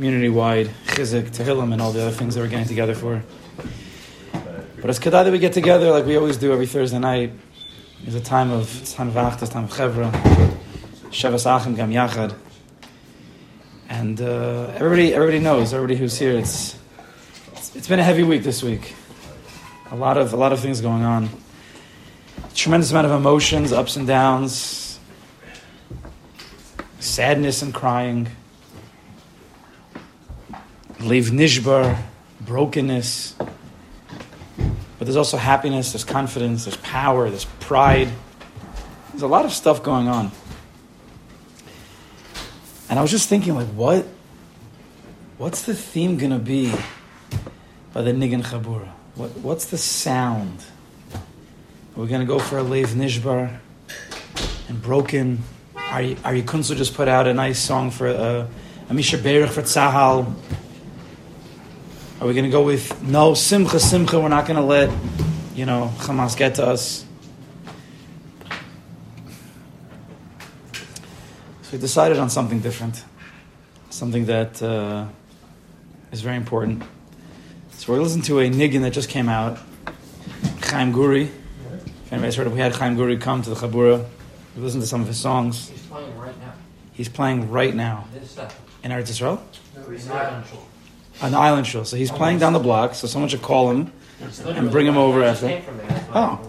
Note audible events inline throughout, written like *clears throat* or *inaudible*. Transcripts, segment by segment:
community-wide chizik, tehillim, and all the other things that we're getting together for. But it's kedai that we get together like we always do every Thursday night. It's a time of time of achtas, time of chevra, shavas achim gam yachad, and uh, everybody everybody knows everybody who's here. It's, it's it's been a heavy week this week. A lot of a lot of things going on. Tremendous amount of emotions, ups and downs, sadness and crying leave nishbar, brokenness. But there's also happiness, there's confidence, there's power, there's pride. There's a lot of stuff going on. And I was just thinking, like, what, what's the theme gonna be by the Nigan Chabura? What, what's the sound? We're gonna go for a Lev Nishbar and broken? Are you Kunzu just put out a nice song for uh, a Misha Berich for Tzahal? Are we going to go with no simcha, simcha? We're not going to let you know Hamas get to us. So we decided on something different, something that uh, is very important. So we're listening to a niggin that just came out, Chaim Ghoori. If anybody's heard of, we had Chaim Ghoori come to the Chabura. We listened to some of his songs. He's playing right now. He's playing right now stuff. in Eretz Yisrael, He's not on shul. the island show. So he's playing down the block. So someone should call him. And bring him over after. Oh.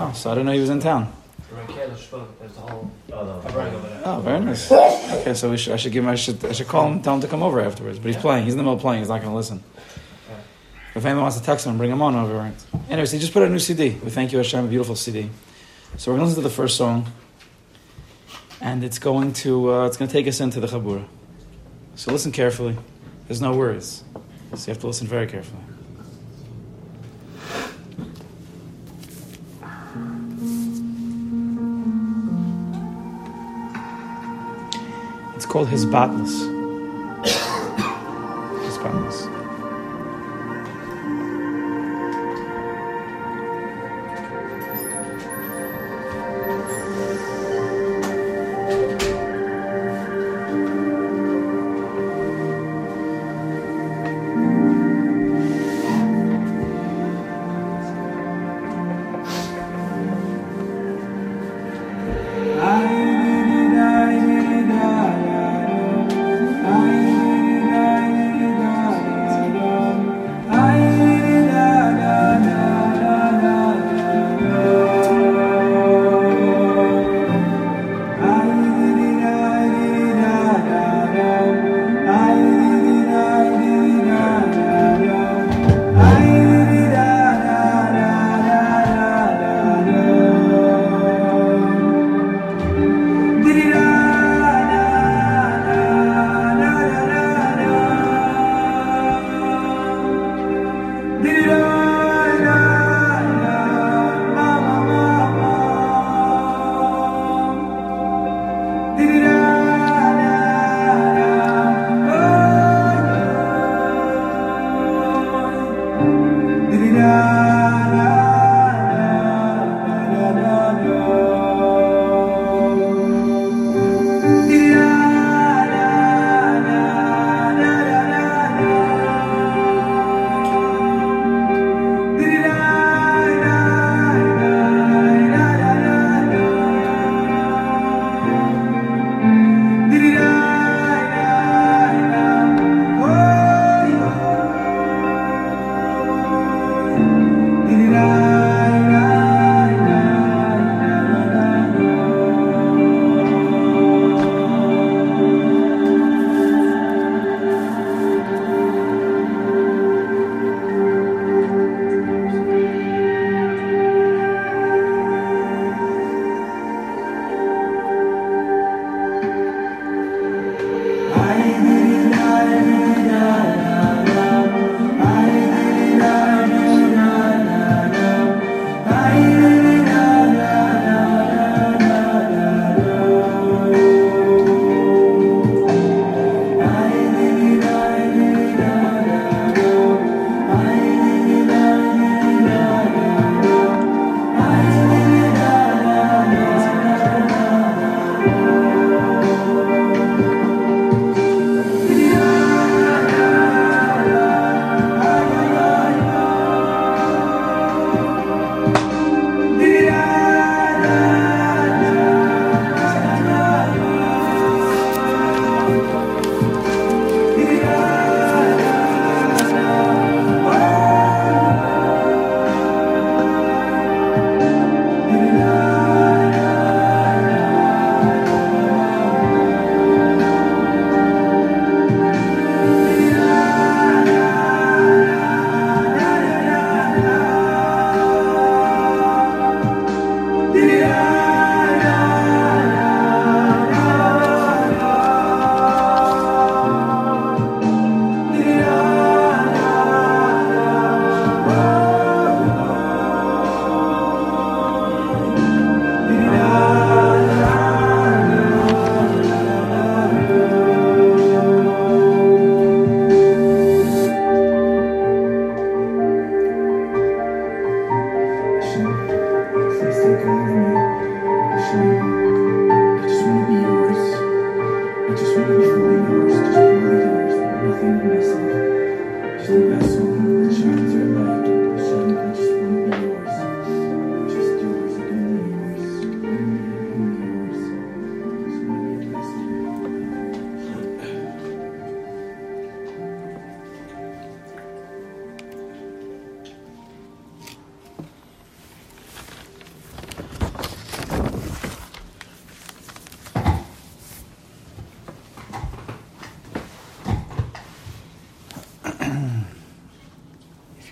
Oh, so I didn't know he was in town. Oh, very nice. Okay, so we should, I should give him. I should. I should call him. Tell him to come over afterwards. But he's playing. He's in the middle of playing. He's not going to listen. If anyone wants to text him, bring him on over. Anyways, he just put out a new CD. We thank you, Hashem. A beautiful CD. So we're going to listen to the first song, and it's going to. Uh, it's going to take us into the Chabura. So listen carefully. There's no words, so you have to listen very carefully. It's called Hisbatlus. *coughs*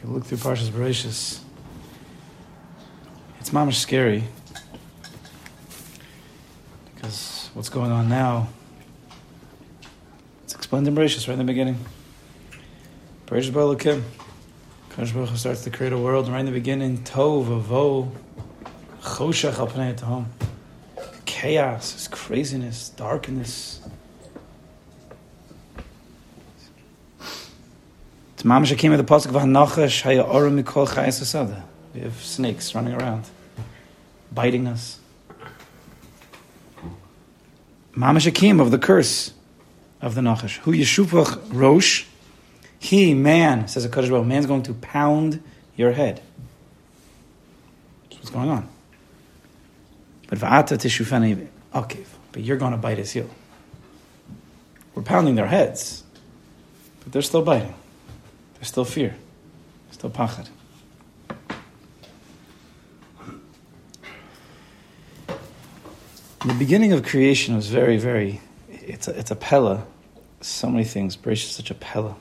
you look through Parshas Bereshis, it's mamish scary because what's going on now. It's explained in Bereshis right in the beginning. Bereshis Balakim. Kadosh Baruch Hu starts to create a world right in the beginning. Tov, avo, choshech al home. Chaos, craziness, darkness. It's mamish came at the pasuk v'hanachash haya orim mikol chayes asada. We have snakes running around, biting us. Mamash Akim of the curse of the Nachash. Who Yeshupach Rosh, he, man, says a Kaddish Baruch, man's going to pound your head. What's going on. But Va'ata Tishufani Akiv, but you're going to bite his heel. We're pounding their heads, but they're still biting. There's still fear, still pachad. The beginning of creation was very, very. It's a, it's a pella. So many things. Bereshit is such a pella.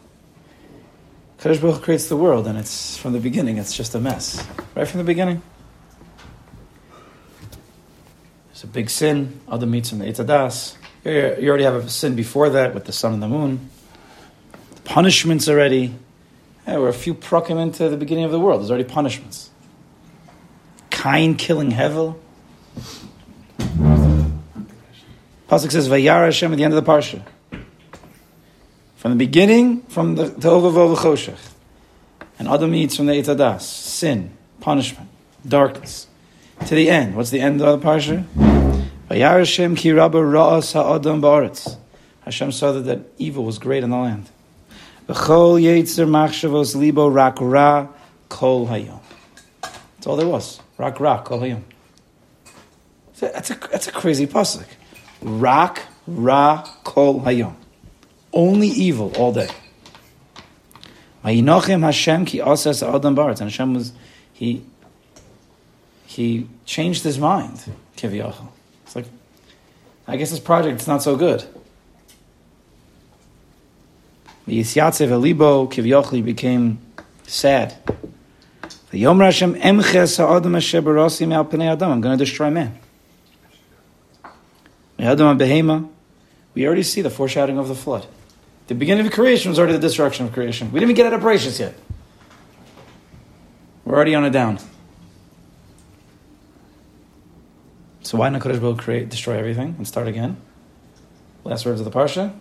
Kadosh Baruch creates the world, and it's from the beginning. It's just a mess, right from the beginning. It's a big sin. Other meets in the Eitzadas. You already have a sin before that with the sun and the moon. The punishments already. Yeah, we're a few prokim into the beginning of the world. There's already punishments. Cain killing Hevel. Pasuk says Vayara Hashem at the end of the parsha. From the beginning, from the Tovavov Choshech, and Adam eats from the Etadas, sin, punishment, darkness, to the end. What's the end of the parsha? Vayara Hashem ki rabba ra'as ha'adam ba'aretz. Hashem saw that, that evil was great in the land. V'chol yetzer machshavos libo rak ra kol hayom. That's all there was. Rak ra kol hayom. That's a, that's a crazy pasuk. Rak ra kol hayom. Only evil all day. Vayinochem Hashem ki asas adam baritz. And Hashem was he he changed his mind. Kiviyachol. It's like I guess this project is not so good. Yisyatzev elibo kiviyachol became sad. The Yom Hashem emches ha'adam asher barasim al pnei adam. I'm going to destroy man. We already see the foreshadowing of the flood. The beginning of creation was already the destruction of creation. We didn't even get of Bereshis yet. We're already on a down. So why not Kodesh Baruch create, destroy everything and start again? Last words of the parsha.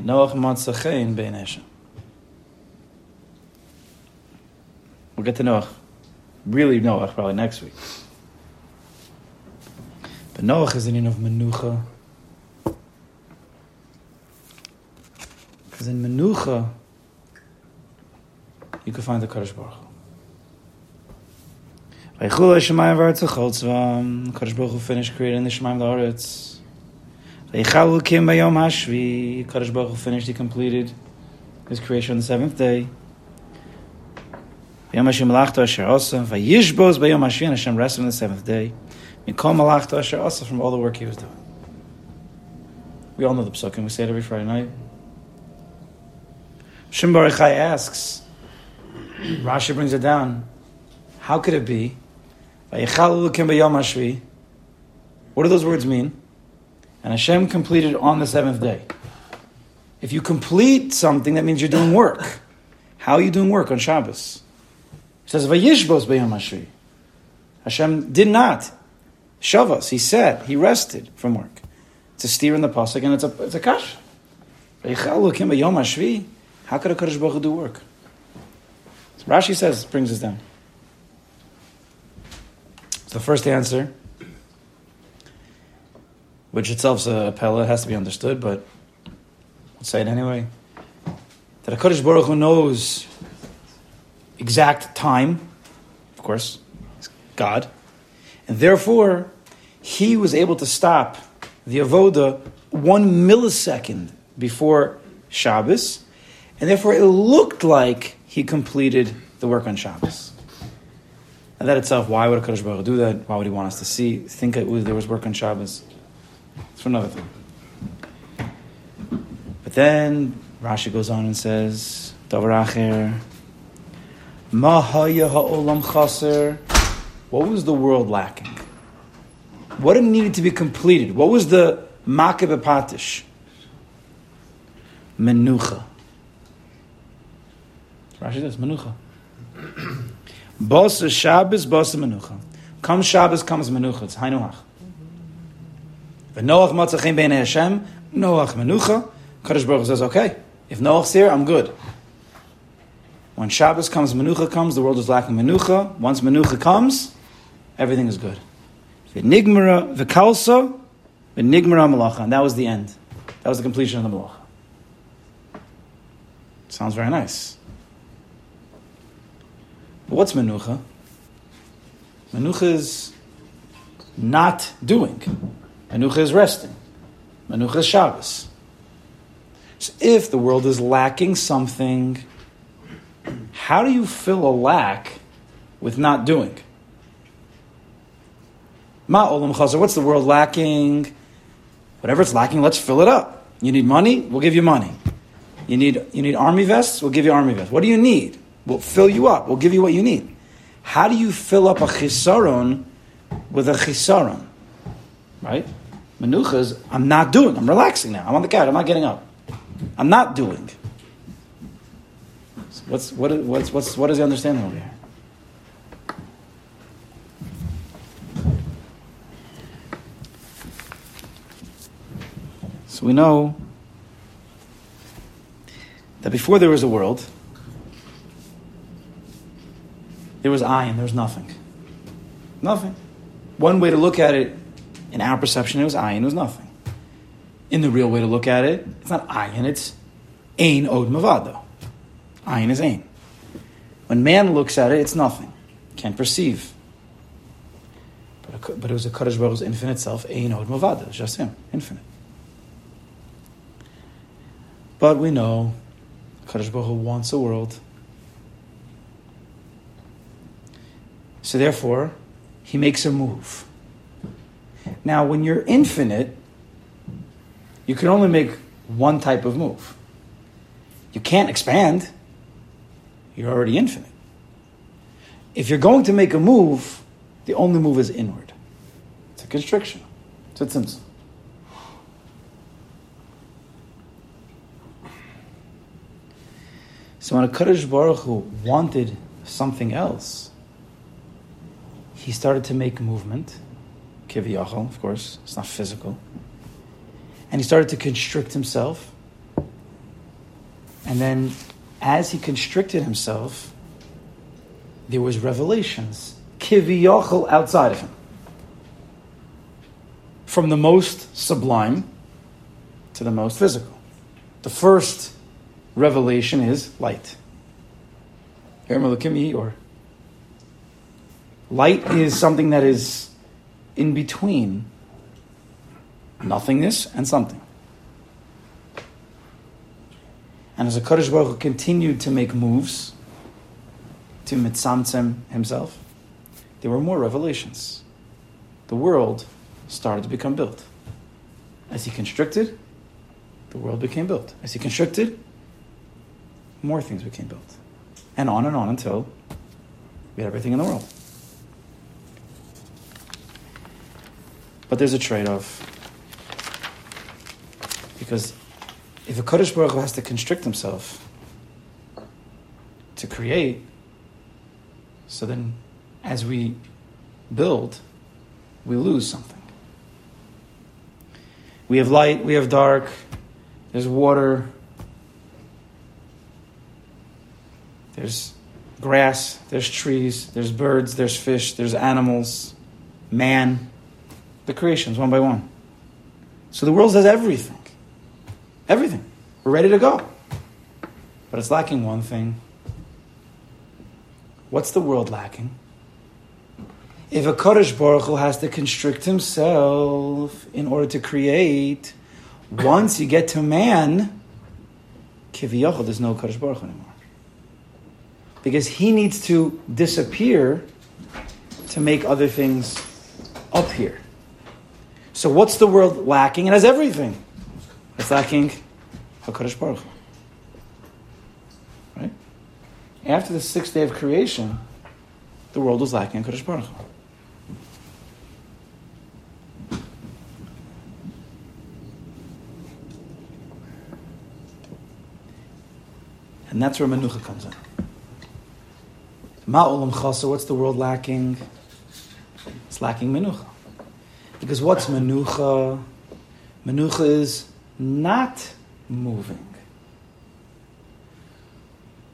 Noach matzachein bein Hashem. We'll get to Noach. Really Noach probably next week. But Noach is the name of Menucha. Because in Menucha, you can find the Kaddish Baruch Hu. Vaychul HaShemayim v'artzachol tzvam. Kaddish Baruch Hu finished creating the Shemayim v'aretz. Vaychal Kim bayom hashvi. Kaddish Baruch Hu finished, he completed his creation on the seventh day. Vayom Hashem malachto asher osa. Vayishbos bayom hashvi. And Hashem rested on the seventh day. Mikol malachto asher osa. From all the work he was doing. We all know the psukim. We say it every Friday night. Baruch Chai asks, Rashi brings it down. How could it be? What do those words mean? And Hashem completed on the seventh day. If you complete something, that means you're doing work. How are you doing work on Shabbos? It says Vayishbos B'Yom Hashvi. Hashem did not. Shavas, he said, he rested from work. It's a steer in the pasuk, and it's a it's a kash. How could a Kaddish Baruch do work? So Rashi says, brings us down. So the first answer, which itself is a pella, has to be understood, but we'll say it anyway. That a Kaddish Baruch Hu knows exact time, of course, God, and therefore he was able to stop the avoda one millisecond before Shabbos, and therefore it looked like he completed the work on Shabbos. And that itself, why would a Kaddish Baruch do that? Why would he want us to see, think it there was work on Shabbos? For another thing. But then Rashi goes on and says, Davar Acher, Mahaya chaser. What was the world lacking? What needed to be completed? What was the makib patish? Menucha. Rashi says menucha. *clears throat* Bosa Shabbos, bosa menucha. Comes Shabbos, comes menucha. It's hainuach. Noach matzachim bein Hashem, Noach menucha. Kadosh Baruch says, okay, if Noach's here, I'm good. When Shabbos comes, menucha comes, the world is lacking menucha. Once menucha comes, everything is good. V'nigmara v'kalsa, v'nigmara malacha. And that was the end. That was the completion of the malacha. Sounds very nice. But what's menucha? Menucha is not doing. Menucha is resting. Menucha is Shabbos. So if the world is lacking something, how do you fill a lack with not doing? Ma olam chazer. What's the world lacking? Whatever it's lacking, let's fill it up. You need money? We'll give you money. You need, you need army vests? We'll give you army vests. What do you need? We'll fill you up. We'll give you what you need. How do you fill up a chisaron with a chisaron? Right? Menucha is, I'm not doing. I'm relaxing now. I'm on the couch. I'm not getting up. I'm not doing. So what's, what, what's, what's, what is the understanding over here? So we know that before there was a world, there was I and there was nothing. Nothing. One way to look at it, in our perception, it was and it was nothing. In the real way to look at it, it's not ayin, it's ein od mavado. Ayin is ein. When man looks at it, it's nothing. Can't perceive. But, but it was a Kaddish Baruch's infinite self, ein od mavado, just him, infinite. But we know Kaddish Baruch wants a world. So therefore, he makes a move. Now, when you're infinite, you can only make one type of move. You can't expand. You're already infinite. If you're going to make a move, the only move is inward. It's a constriction. It's a tzimtzum. So when a Kaddish Baruch Hu wanted something else, he started to make movement. Kiviyachal, of course, it's not physical. And he started to constrict himself. And then, as he constricted himself, there was revelations, kiviyachal, outside of him. From the most sublime to the most physical. The first revelation is light. Or light is something that is in between nothingness and something. And as a Kaddish Baruch Hu continued to make moves to mitzamtzem himself, there were more revelations. The world started to become built. As he constricted, the world became built. As he constricted, more things became built. And on and on until we had everything in the world. But there's a trade off. Because if a Kaddish Baruch has to constrict himself to create, so then as we build, we lose something. We have light, we have dark, there's water, There's grass, there's trees, there's birds, there's fish, there's animals, man, the creations one by one. So the world has everything. Everything. We're ready to go. But it's lacking one thing. What's the world lacking? If a Kaddish Baruch Hu has to constrict himself in order to create, once you get to man, Kiviyachal, there's no Kaddish Baruch Hu anymore because he needs to disappear to make other things up here. So what's the world lacking? It has everything. It's lacking HaKadosh Baruch Hu. Right? after the sixth day of creation, the world was lacking a Kodesh Baruch Hu. And that's where Menucha comes in. Ma'olam chasa, what's the world lacking? It's lacking Menucha. Because what's Menucha? Menucha is not moving.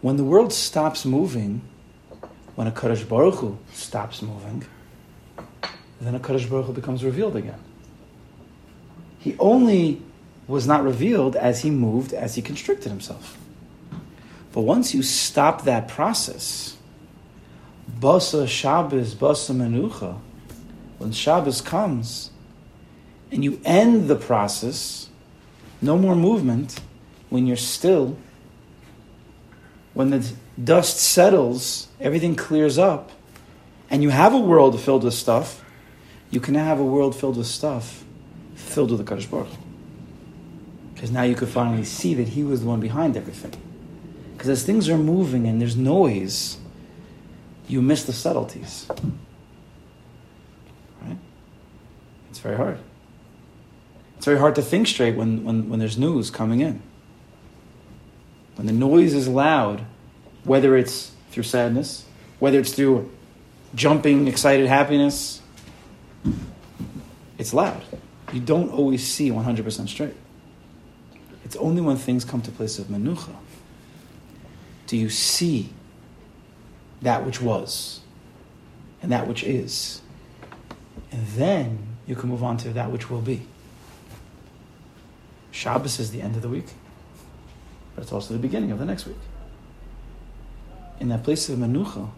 When the world stops moving, when a Kaddish Baruch Hu stops moving, then a Kaddish Baruch Hu becomes revealed again. He only was not revealed as he moved, as he constricted himself. But once you stop that process, Basa Shabbos, Basa Menucha, when Shabbos comes, and you end the process, no more movement, when you're still, when the dust settles, everything clears up, and you have a world filled with stuff, you can now have a world filled with stuff filled with the Kaddish Baruch. Because now you could finally see that he was the one behind everything. Because as things are moving and there's noise, you miss the subtleties. Right? It's very hard. It's very hard to think straight when, when, when there's news coming in. When the noise is loud, whether it's through sadness, whether it's through jumping, excited happiness, it's loud. You don't always see 100% straight. It's only when things come to place of menucha do you see that which was and that which is? And then you can move on to that which will be. Shabbos is the end of the week, but it's also the beginning of the next week. In that place of Menucha,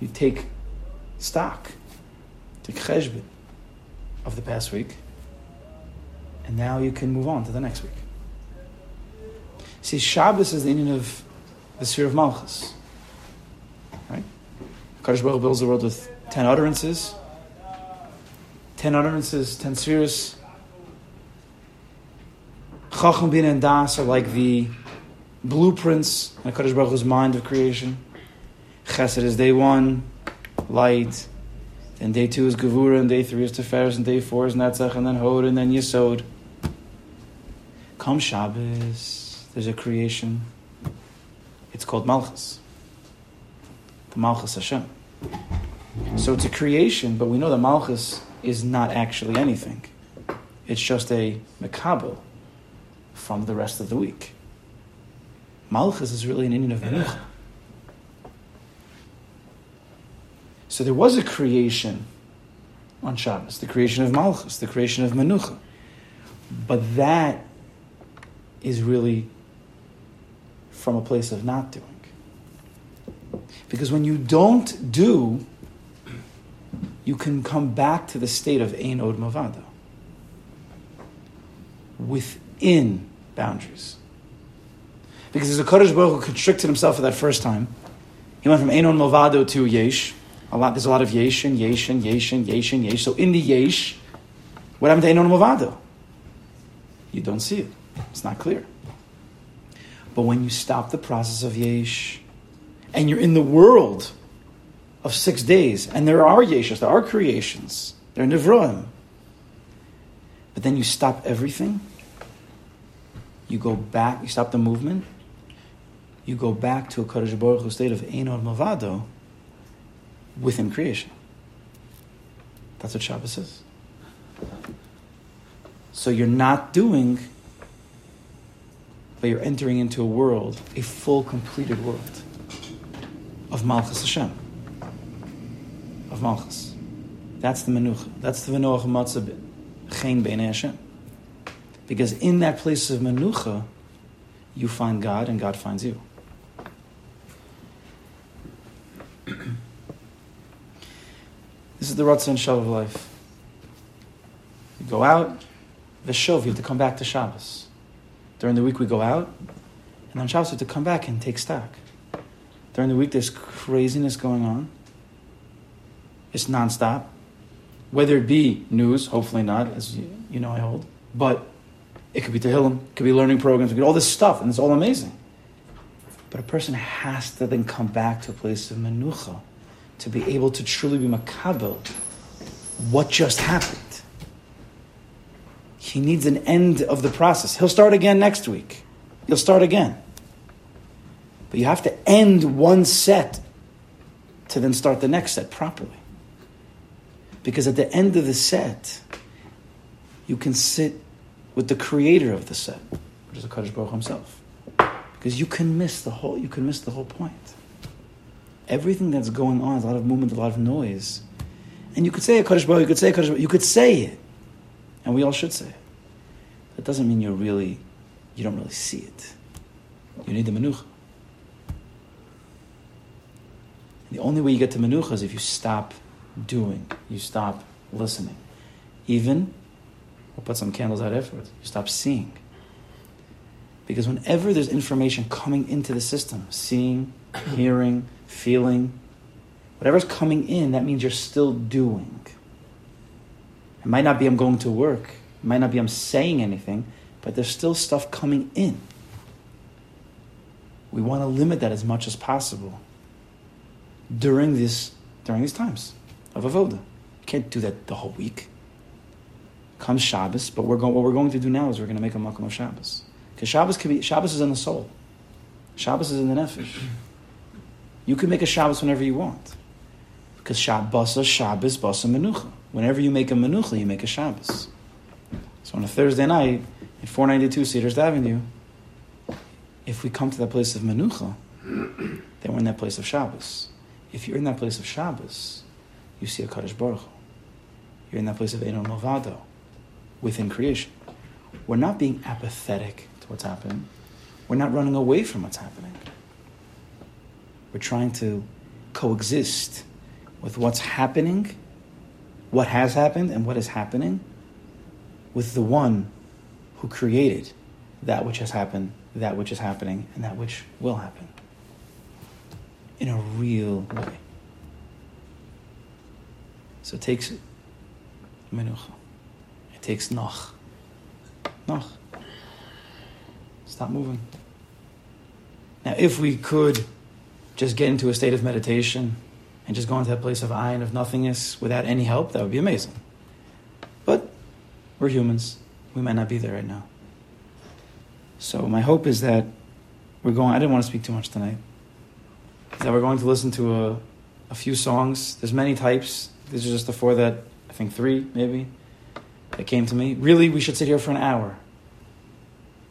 you take stock, take cheshbon of the past week, and now you can move on to the next week. See, Shabbos is the Indian of the sphere of Malchus. Right? Kaddish builds the world with ten utterances. Ten utterances, ten spheres. Chacham, Bin, and Das are like the blueprints in Kaddish Baruch Hu's mind of creation. Chesed is day one, light. Then day two is Gevura, and day three is Tiferes, and day four is Netzach, and then Hod, and then Yesod. Come Shabbos there's a creation. It's called Malchus. The Malchus Hashem. So it's a creation, but we know that Malchus is not actually anything. It's just a makabel from the rest of the week. Malchus is really an Indian of Menucha. So there was a creation on Shabbos, the creation of Malchus, the creation of Menucha. But that is really from a place of not doing. Because when you don't do, you can come back to the state of Ein Od Mavado within boundaries. Because as a Kodesh Baruch who constricted himself for that first time, he went from Ein Od Mavado to Yesh. A lot, there's a lot of Yesh and Yesh and Yesh and Yesh and Yesh. So in the Yesh, what happened to Ein Od Mavado? You don't see it. It's not clear. But when you stop the process of Yesh and you're in the world of six days, and there are Yeshas, there are creations, there are Nivroim, but then you stop everything, you go back, you stop the movement, you go back to a Kodesh Baruch Hu state of Ein Od Mavado within creation. That's what Shabbos is. So you're not doing but you're entering into a world, a full, completed world of Malchus Hashem, of Malchus. That's the Menucha. That's the Venoach Matzah Chen Bein Hashem. Because in that place of Menucha, you find God and God finds you. *clears throat* this is the Ratzah and Shav of life. You go out, the Shov, you have to come back to Shabbos. During the week, we go out, and on Shabbos, we have to come back and take stock. During the week, there's craziness going on. It's nonstop. Whether it be news, hopefully not, as you, you know I hold, but it could be Tehillim, it could be learning programs, it could be all this stuff, and it's all amazing. But a person has to then come back to a place of menucha to be able to truly be makabel what just happened. He needs an end of the process. He'll start again next week. He'll start again. But you have to end one set to then start the next set properly. Because at the end of the set, you can sit with the creator of the set, which is the Kaddish Baruch himself. Because you can miss the whole you can miss the whole point. Everything that's going on is a lot of movement, a lot of noise. And you could say a Kaddish Baruch, you could say a Kaddish Baruch, you could say it. And we all should say it. That doesn't mean you're really you don't really see it. You need the menucha. The only way you get to menucha is if you stop doing, you stop listening. Even, we'll put some candles out afterwards, you stop seeing. Because whenever there's information coming into the system, seeing, *coughs* hearing, feeling, whatever's coming in, that means you're still doing. It might not be I'm going to work, it might not be I'm saying anything, but there's still stuff coming in. We want to limit that as much as possible during this during these times of avoda. You can't do that the whole week. Comes Shabbos, but we're going, what we're going to do now is we're going to make a makom of Shabbos because Shabbos can be Shabbos is in the soul. Shabbos is in the nefesh. You can make a Shabbos whenever you want because Shabbos is Shabbos basa menucha. Whenever you make a menucha, you make a Shabbos. So on a Thursday night at 492 Cedars Avenue, if we come to that place of menucha, then we're in that place of Shabbos. If you're in that place of Shabbos, you see a Kaddish Baruch You're in that place of Ein Od Mavado, within creation. We're not being apathetic to what's happening. We're not running away from what's happening. We're trying to coexist with what's happening, what has happened, and what is happening with the one who created that which has happened, that which is happening, and that which will happen in a real way. So it takes menucha. It takes nach. Nach. Stop moving. Now, if we could just get into a state of meditation and just go into that place of ayin, of nothingness, without any help, that would be amazing. But we're humans. We might not be there right now. So my hope is that we're going. I didn't want to speak too much tonight that we're going to listen to a, a few songs. There's many types. These are just the four that I think three maybe that came to me. Really, we should sit here for an hour.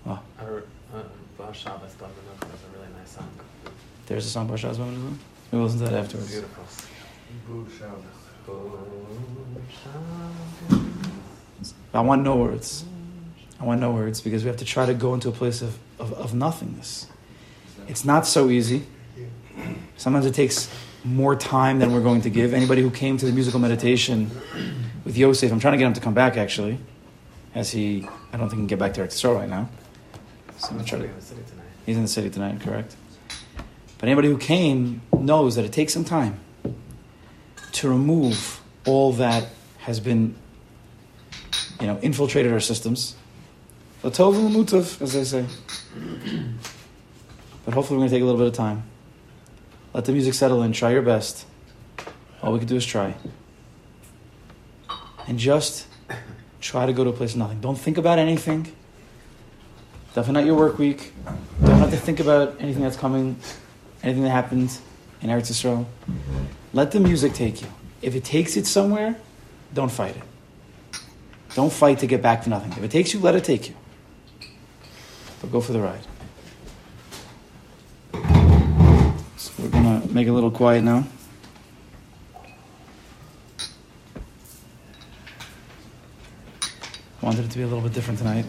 Oh. Uh, Bar Shabbos is a really nice song. There's a song Bar Shabbos Maybe we'll listen to that afterwards. Beautiful. I want no words. I want no words because we have to try to go into a place of, of, of nothingness. It's not so easy. Sometimes it takes more time than we're going to give. Anybody who came to the musical meditation with Yosef, I'm trying to get him to come back actually, as he, I don't think he can get back to Eretz right now. So I'm to, he's in the city tonight, correct? But anybody who came knows that it takes some time to remove all that has been, you know, infiltrated our systems. Latov as they say. But hopefully, we're going to take a little bit of time. Let the music settle in. Try your best. All we can do is try. And just try to go to a place of nothing. Don't think about anything. Definitely not your work week. Don't have to think about anything that's coming, anything that happened in Eretz Yisrael. Let the music take you. If it takes it somewhere, don't fight it. Don't fight to get back to nothing. If it takes you, let it take you. But go for the ride. We're going to make it a little quiet now. Wanted it to be a little bit different tonight.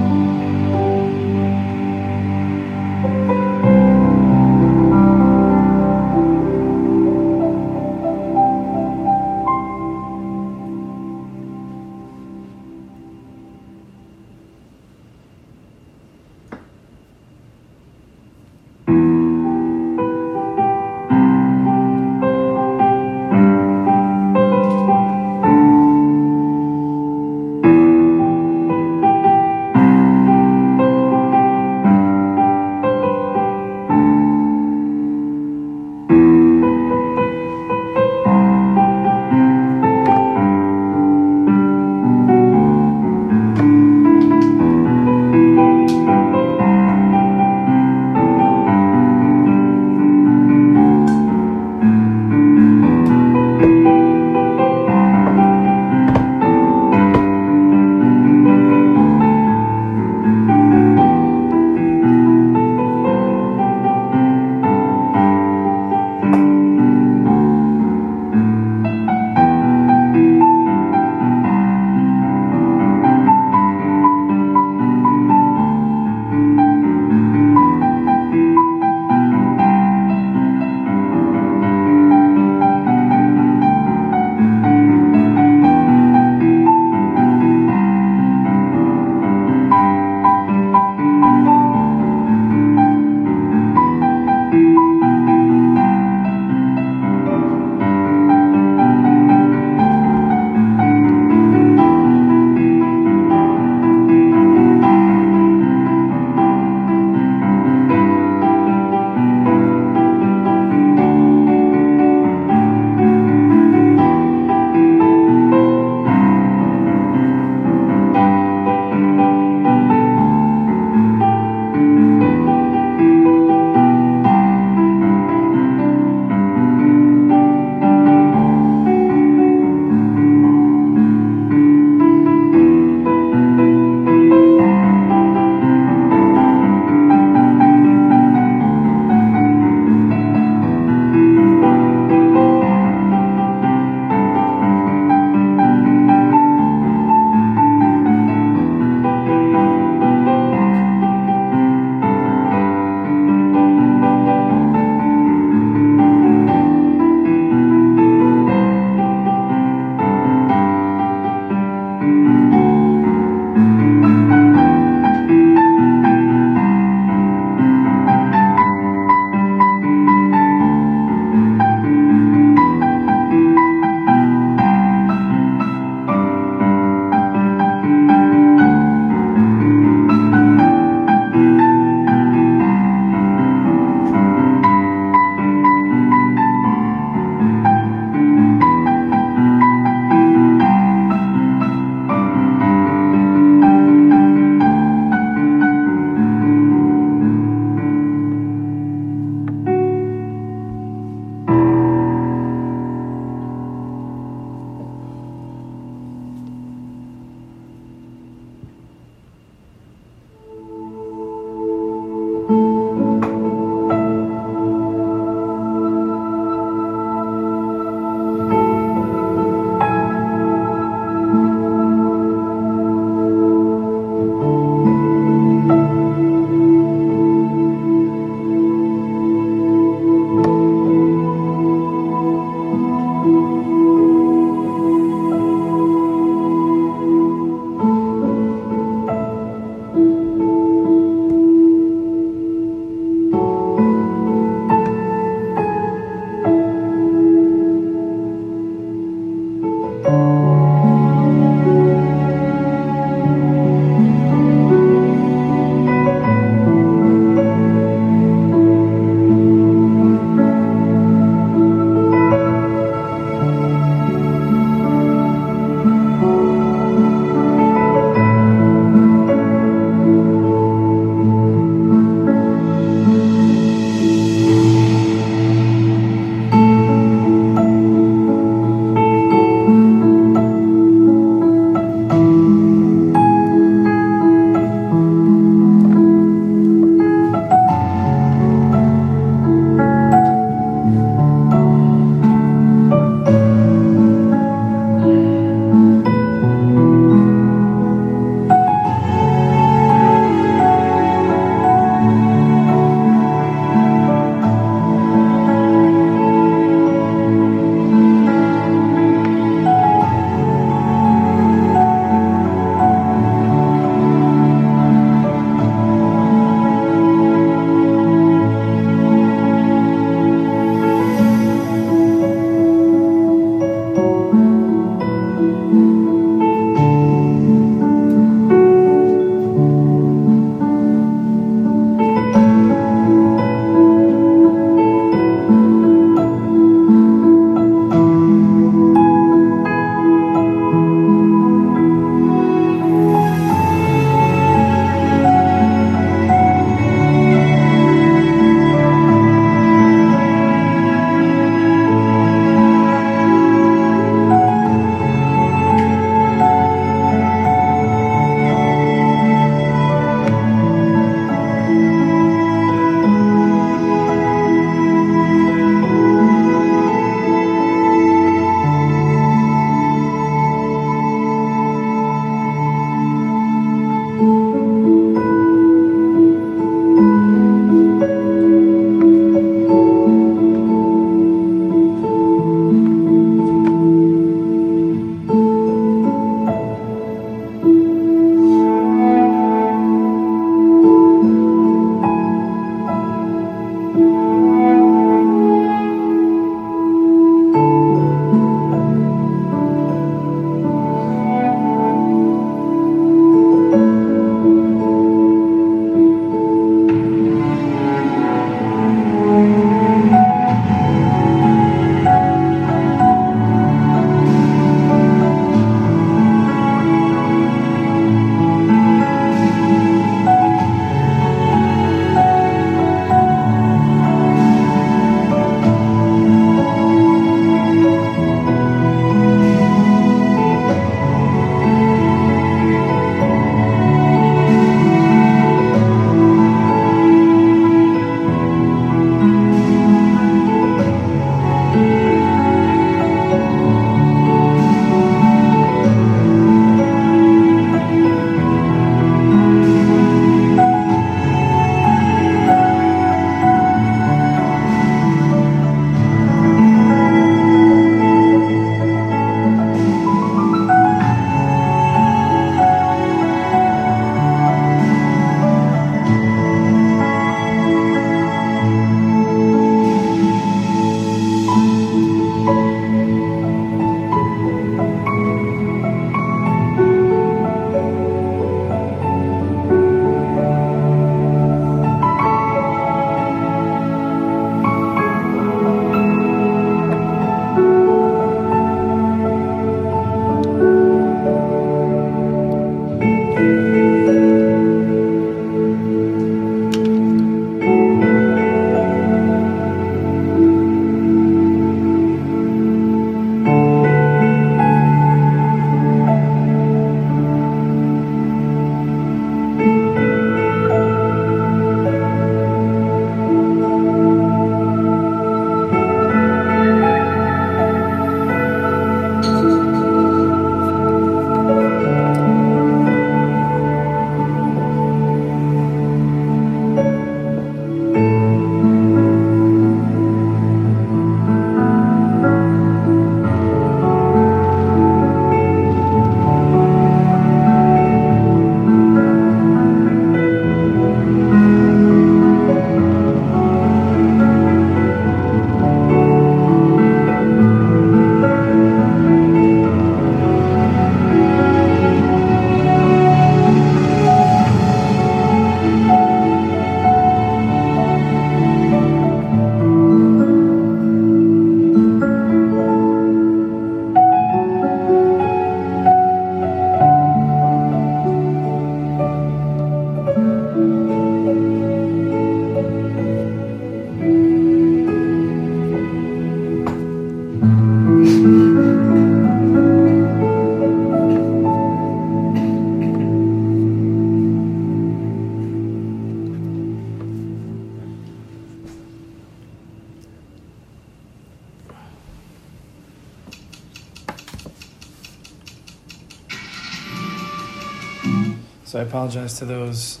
Apologize to those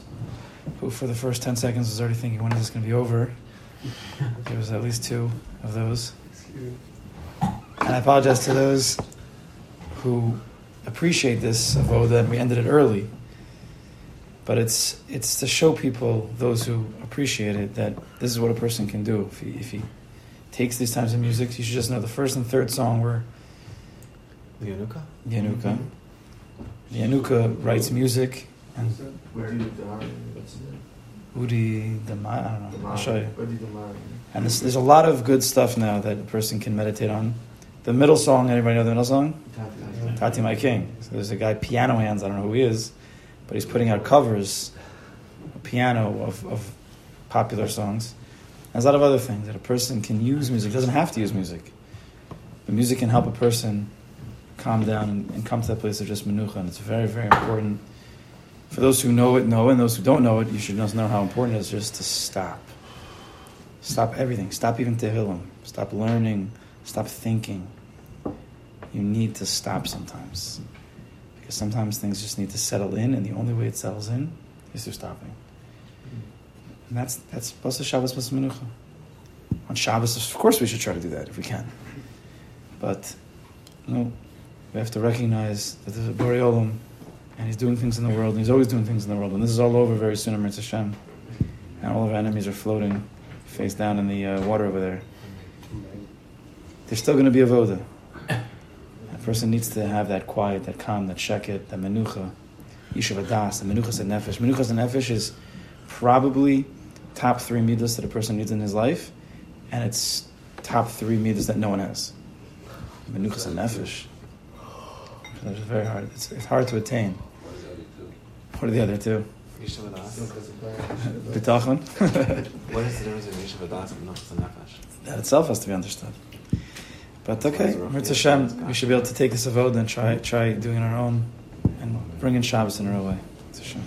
who, for the first 10 seconds, was already thinking, when is this going to be over? *laughs* There was at least two of those. And I apologize to those who appreciate this avoda and we ended it early. But it's, it's to show people, those who appreciate it, that this is what a person can do. If he, if he takes these times of music, you should just know the first and third song were The Yanuka? Yanuka. Yanuka mm-hmm. writes music, and Where do you die? What's the Udi Damai, I don't know, I'll show you. And there's, there's a lot of good stuff now that a person can meditate on. The middle song, anybody know the middle song? Tati My King. So there's a guy, Piano Hands, I don't know who he is, but he's putting out covers, a piano of, of popular songs. There's a lot of other things that a person can use music, doesn't have to use music. But music can help a person calm down and, and come to that place of just menucha, and it's very, very important. For those who know it, know and those who don't know it, you should just know how important it is just to stop. Stop everything. Stop even Tehillim. Stop learning. Stop thinking. You need to stop sometimes. Because sometimes things just need to settle in, and the only way it settles in is through stopping. And that's that's plus Shabbos plus Menucha. On Shabbos, of course, we should try to do that if we can. But you no, we have to recognize that there's a Borei and He's doing things in the world, and He's always doing things in the world. And this is all over very soon, Amrit Hashem. And all of our enemies are floating face down in the uh, water over there. There's still going to be a voda. A person needs to have that quiet, that calm, that sheket, that menucha, yishuv adas, the menuchas hanefesh. Menuchas hanefesh is probably top three midas that a person needs in his life, and it's top three midas that no one has. Menuchas hanefesh. That's very hard. It's, it's hard to attain. What are the other two? Adas? Bitachon. *laughs* What is the difference between Yishuv Adas and Nuchas and Nefesh? that itself has to be understood. But okay, Mirz Hashem, we should be able to take this avoda and try try doing it on our own and bringing Shabbos in our own way. Mirz Hashem.